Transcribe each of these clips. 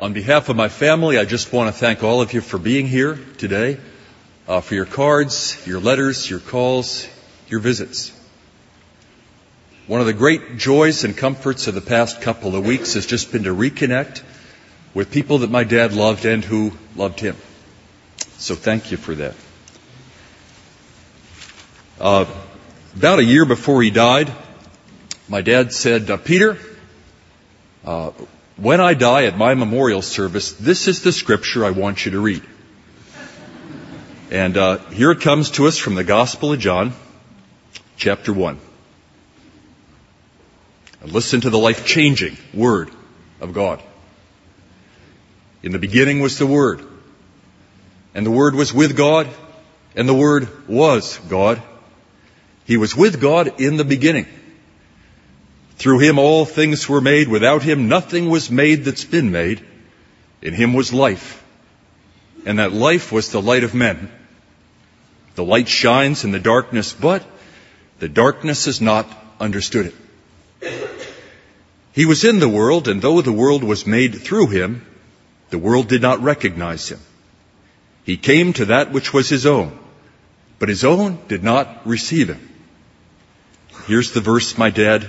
On behalf of my family, I just want to thank all of you for being here today, uh, for your cards, your letters, your calls, your visits. One of the great joys and comforts of the past couple of weeks has just been to reconnect with people that my dad loved and who loved him. So thank you for that. Uh, about a year before he died, my dad said, uh, Peter, uh, when I die at my memorial service, this is the scripture I want you to read. And uh, here it comes to us from the Gospel of John, chapter 1. And listen to the life changing Word of God. In the beginning was the Word, and the Word was with God, and the Word was God. He was with God in the beginning. Through him all things were made. Without him nothing was made that's been made. In him was life. And that life was the light of men. The light shines in the darkness, but the darkness has not understood it. He was in the world, and though the world was made through him, the world did not recognize him. He came to that which was his own, but his own did not receive him. Here's the verse my dad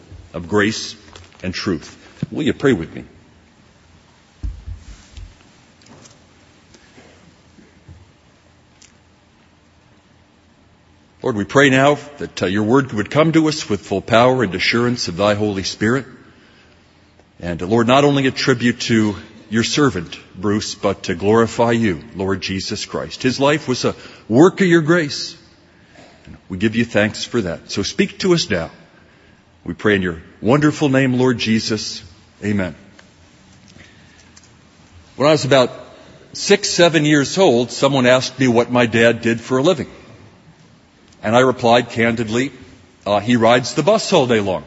of grace and truth. Will you pray with me? Lord, we pray now that uh, your word would come to us with full power and assurance of thy Holy Spirit. And uh, Lord, not only attribute to your servant, Bruce, but to glorify you, Lord Jesus Christ. His life was a work of your grace. We give you thanks for that. So speak to us now. We pray in your wonderful name, Lord Jesus. Amen. When I was about six, seven years old, someone asked me what my dad did for a living. And I replied candidly, uh, he rides the bus all day long.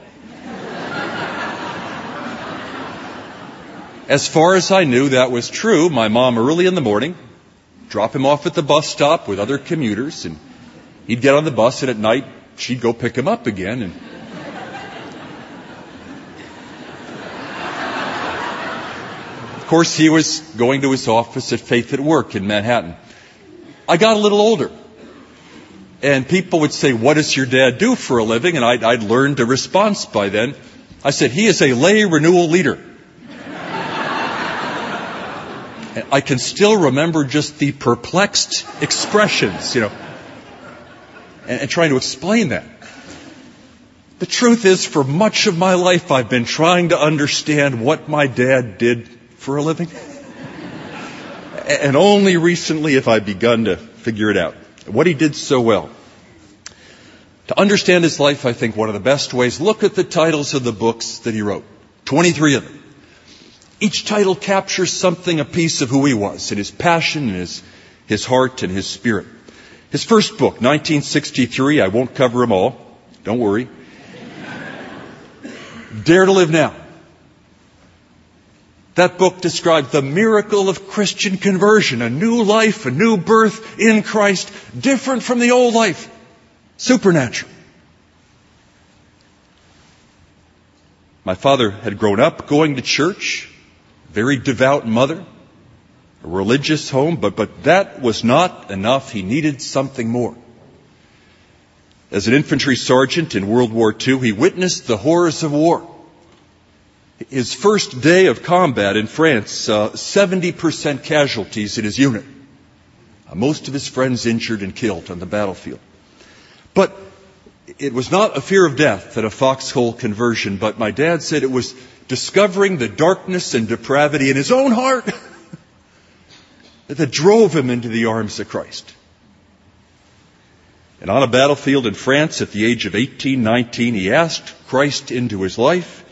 as far as I knew, that was true. My mom early in the morning, drop him off at the bus stop with other commuters, and he'd get on the bus, and at night she'd go pick him up again. And of course, he was going to his office at Faith at Work in Manhattan. I got a little older. And people would say, what does your dad do for a living? And I'd, I'd learned a response by then. I said, he is a lay renewal leader. and I can still remember just the perplexed expressions, you know, and, and trying to explain that. The truth is, for much of my life, I've been trying to understand what my dad did for a living. and only recently have I begun to figure it out what he did so well. To understand his life, I think one of the best ways, look at the titles of the books that he wrote. 23 of them. Each title captures something, a piece of who he was, and his passion, and his, his heart, and his spirit. His first book, 1963, I won't cover them all. Don't worry. Dare to Live Now. That book described the miracle of Christian conversion, a new life, a new birth in Christ, different from the old life, supernatural. My father had grown up going to church, very devout mother, a religious home, but, but that was not enough. He needed something more. As an infantry sergeant in World War II, he witnessed the horrors of war. His first day of combat in France, uh, 70% casualties in his unit. Uh, most of his friends injured and killed on the battlefield. But it was not a fear of death at a foxhole conversion, but my dad said it was discovering the darkness and depravity in his own heart that drove him into the arms of Christ. And on a battlefield in France at the age of 18, 19, he asked Christ into his life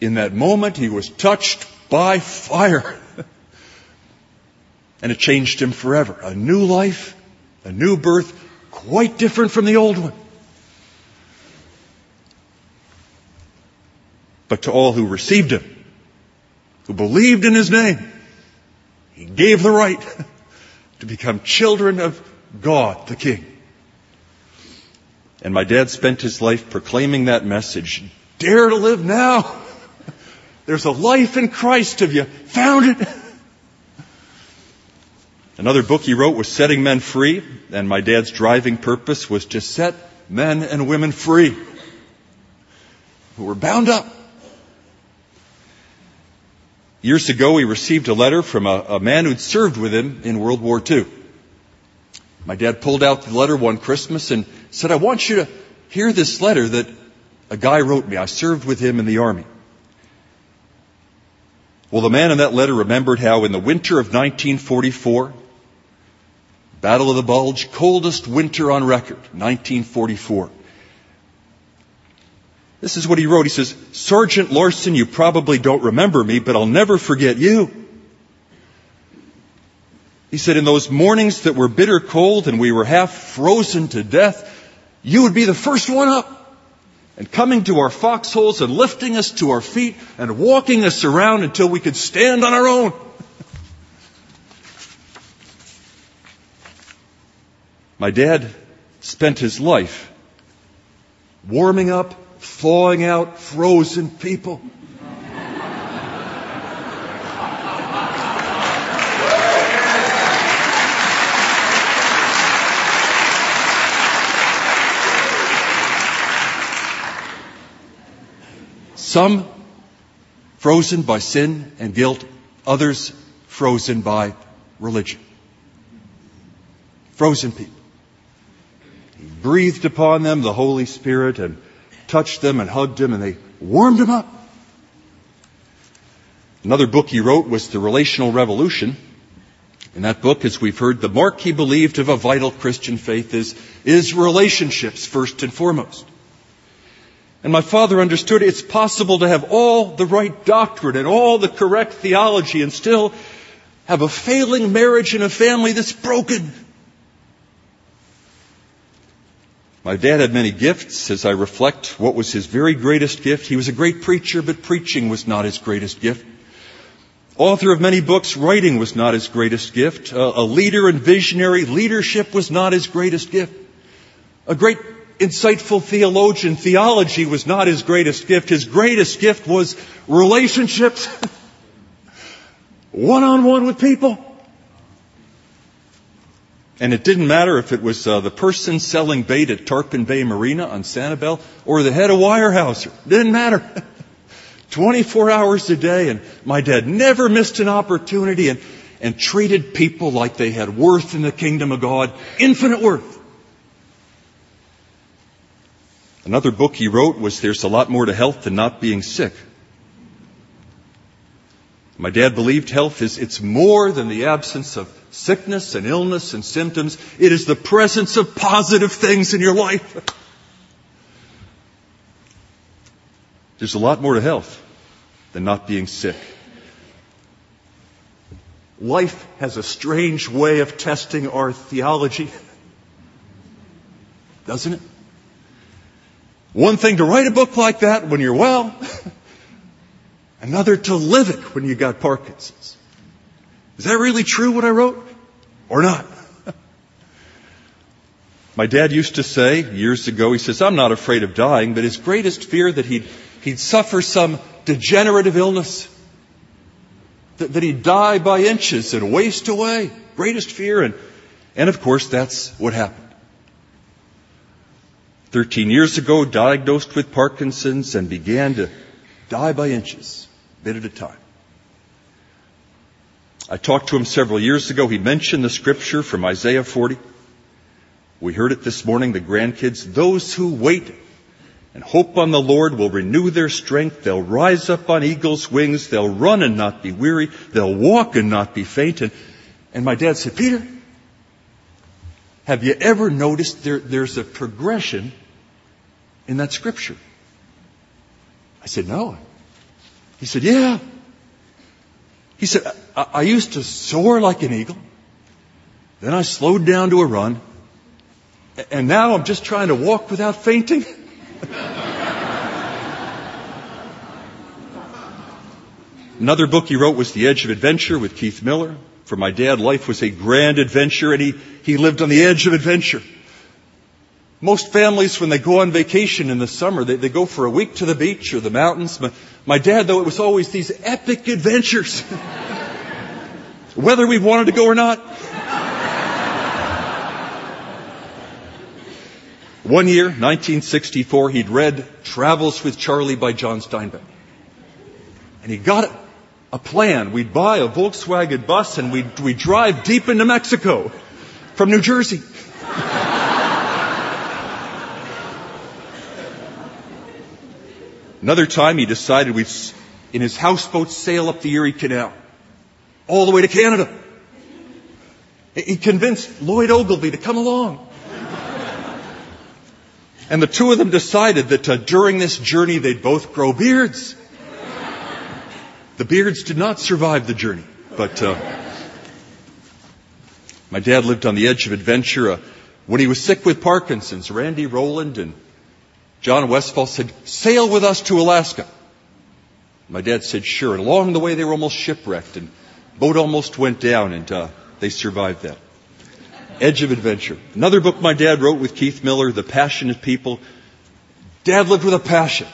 in that moment, he was touched by fire. And it changed him forever. A new life, a new birth, quite different from the old one. But to all who received him, who believed in his name, he gave the right to become children of God, the King. And my dad spent his life proclaiming that message. Dare to live now. There's a life in Christ. Have you found it? Another book he wrote was Setting Men Free, and my dad's driving purpose was to set men and women free who were bound up. Years ago, he received a letter from a, a man who'd served with him in World War II. My dad pulled out the letter one Christmas and said, I want you to hear this letter that a guy wrote me. I served with him in the army. Well, the man in that letter remembered how in the winter of 1944, Battle of the Bulge, coldest winter on record, 1944. This is what he wrote. He says, Sergeant Larson, you probably don't remember me, but I'll never forget you. He said, in those mornings that were bitter cold and we were half frozen to death, you would be the first one up and coming to our foxholes and lifting us to our feet and walking us around until we could stand on our own. My dad spent his life warming up, thawing out frozen people. Some frozen by sin and guilt, others frozen by religion. Frozen people. He breathed upon them the Holy Spirit and touched them and hugged them and they warmed him up. Another book he wrote was The Relational Revolution. In that book, as we've heard, the mark he believed of a vital Christian faith is, is relationships first and foremost. And my father understood it's possible to have all the right doctrine and all the correct theology and still have a failing marriage and a family that's broken. My dad had many gifts. As I reflect, what was his very greatest gift? He was a great preacher, but preaching was not his greatest gift. Author of many books, writing was not his greatest gift. A leader and visionary, leadership was not his greatest gift. A great insightful theologian. Theology was not his greatest gift. His greatest gift was relationships. One on one with people. And it didn't matter if it was uh, the person selling bait at Tarpon Bay Marina on Sanibel or the head of Weyerhaeuser. Didn't matter. 24 hours a day and my dad never missed an opportunity and, and treated people like they had worth in the kingdom of God, infinite worth. Another book he wrote was There's a Lot More to Health Than Not Being Sick. My dad believed health is, it's more than the absence of sickness and illness and symptoms. It is the presence of positive things in your life. There's a lot more to health than not being sick. Life has a strange way of testing our theology. Doesn't it? One thing to write a book like that when you're well, another to live it when you got Parkinson's. Is that really true what I wrote? Or not? My dad used to say years ago, he says, I'm not afraid of dying, but his greatest fear that he'd, he'd suffer some degenerative illness, that, that he'd die by inches and waste away. Greatest fear. And, and of course, that's what happened. 13 years ago, diagnosed with Parkinson's and began to die by inches, bit at a time. I talked to him several years ago. He mentioned the scripture from Isaiah 40. We heard it this morning, the grandkids. Those who wait and hope on the Lord will renew their strength. They'll rise up on eagle's wings. They'll run and not be weary. They'll walk and not be faint. And, and my dad said, Peter, have you ever noticed there, there's a progression in that scripture? I said, No. He said, Yeah. He said, I, I used to soar like an eagle. Then I slowed down to a run. And now I'm just trying to walk without fainting. Another book he wrote was The Edge of Adventure with Keith Miller. For my dad, life was a grand adventure and he, he lived on the edge of adventure. Most families, when they go on vacation in the summer, they, they go for a week to the beach or the mountains. My, my dad, though, it was always these epic adventures. Whether we wanted to go or not. One year, 1964, he'd read Travels with Charley by John Steinbeck. And he got a plan. We'd buy a Volkswagen bus and we'd, we'd drive deep into Mexico from New Jersey. Another time he decided we'd, in his houseboat, sail up the Erie Canal, all the way to Canada. He convinced Lloyd Ogilvie to come along. And the two of them decided that uh, during this journey they'd both grow beards. The beards did not survive the journey, but uh, my dad lived on the edge of adventure. Uh, when he was sick with Parkinson's, Randy Rowland and John Westfall said, sail with us to Alaska. My dad said, sure. And along the way they were almost shipwrecked and boat almost went down and uh, they survived that. Edge of Adventure. Another book my dad wrote with Keith Miller, The Passionate People. Dad lived with a passion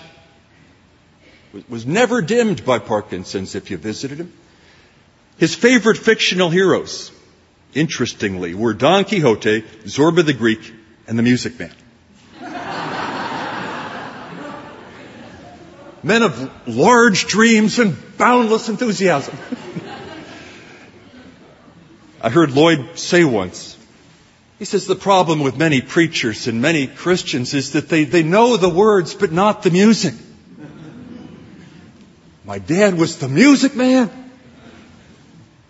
was never dimmed by Parkinson's if you visited him. His favorite fictional heroes, interestingly, were Don Quixote, Zorba the Greek, and the Music Man. Men of large dreams and boundless enthusiasm. I heard Lloyd say once, he says the problem with many preachers and many Christians is that they, they know the words but not the music. My dad was the music man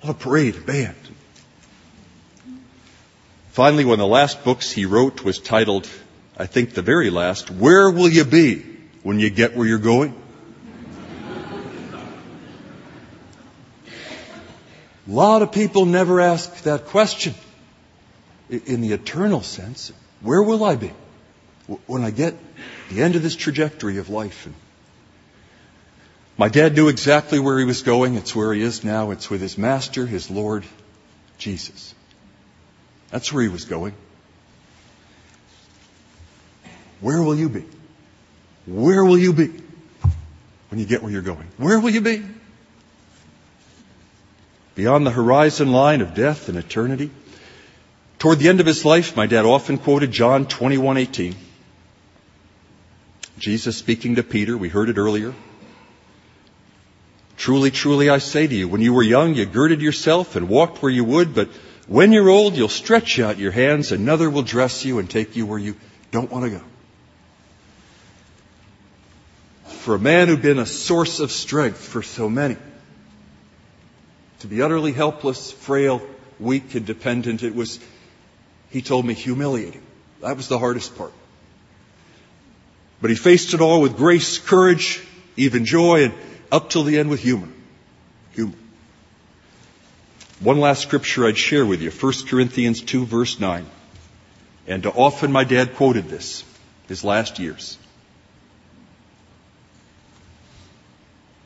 a parade band. Finally, one of the last books he wrote was titled, I think the very last, Where Will You Be When You Get Where You're Going? A lot of people never ask that question in the eternal sense. Where will I be when I get the end of this trajectory of life? And My dad knew exactly where he was going. It's where he is now. It's with his master, his Lord, Jesus. That's where he was going. Where will you be? Where will you be when you get where you're going? Where will you be? Beyond the horizon line of death and eternity. Toward the end of his life, my dad often quoted John 21:18. Jesus speaking to Peter, we heard it earlier. Truly, truly, I say to you, when you were young, you girded yourself and walked where you would, but when you're old, you'll stretch out your hands, another will dress you and take you where you don't want to go. For a man who'd been a source of strength for so many, to be utterly helpless, frail, weak, and dependent, it was, he told me, humiliating. That was the hardest part. But he faced it all with grace, courage, even joy, and up till the end with humor. Humor. One last scripture I'd share with you, 1 Corinthians 2 verse 9. And often my dad quoted this, his last years.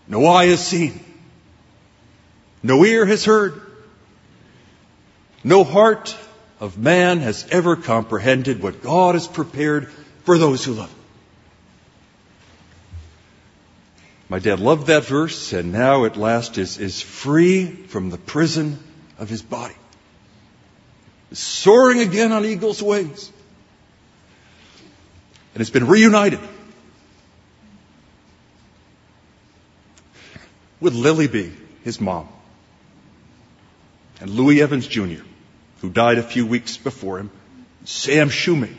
No eye has seen, no ear has heard, no heart of man has ever comprehended what God has prepared for those who love Him. My dad loved that verse and now at last is, is free from the prison of his body. Soaring again on eagle's wings. And has been reunited with Lily B., his mom, and Louis Evans Jr., who died a few weeks before him, Sam Shoemaker,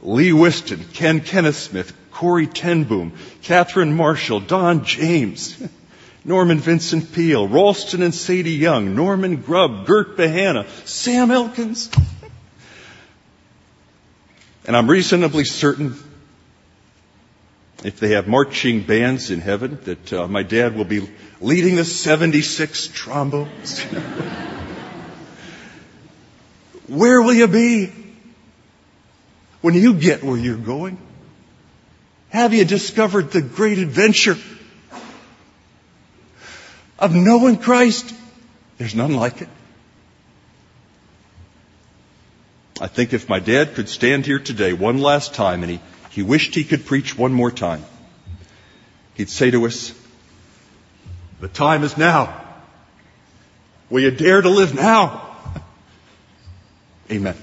Lee Whiston, Ken Kenneth Smith, Corrie ten Boom, Catherine Marshall, Don James, Norman Vincent Peale, Ralston and Sadie Young, Norman Grubb, Gert Behanna, Sam Elkins. And I'm reasonably certain if they have marching bands in heaven that uh, my dad will be leading the 76 trombones. Where will you be when you get where you're going? Have you discovered the great adventure of knowing Christ? There's none like it. I think if my dad could stand here today one last time and he, he wished he could preach one more time, he'd say to us, the time is now. Will you dare to live now? Amen.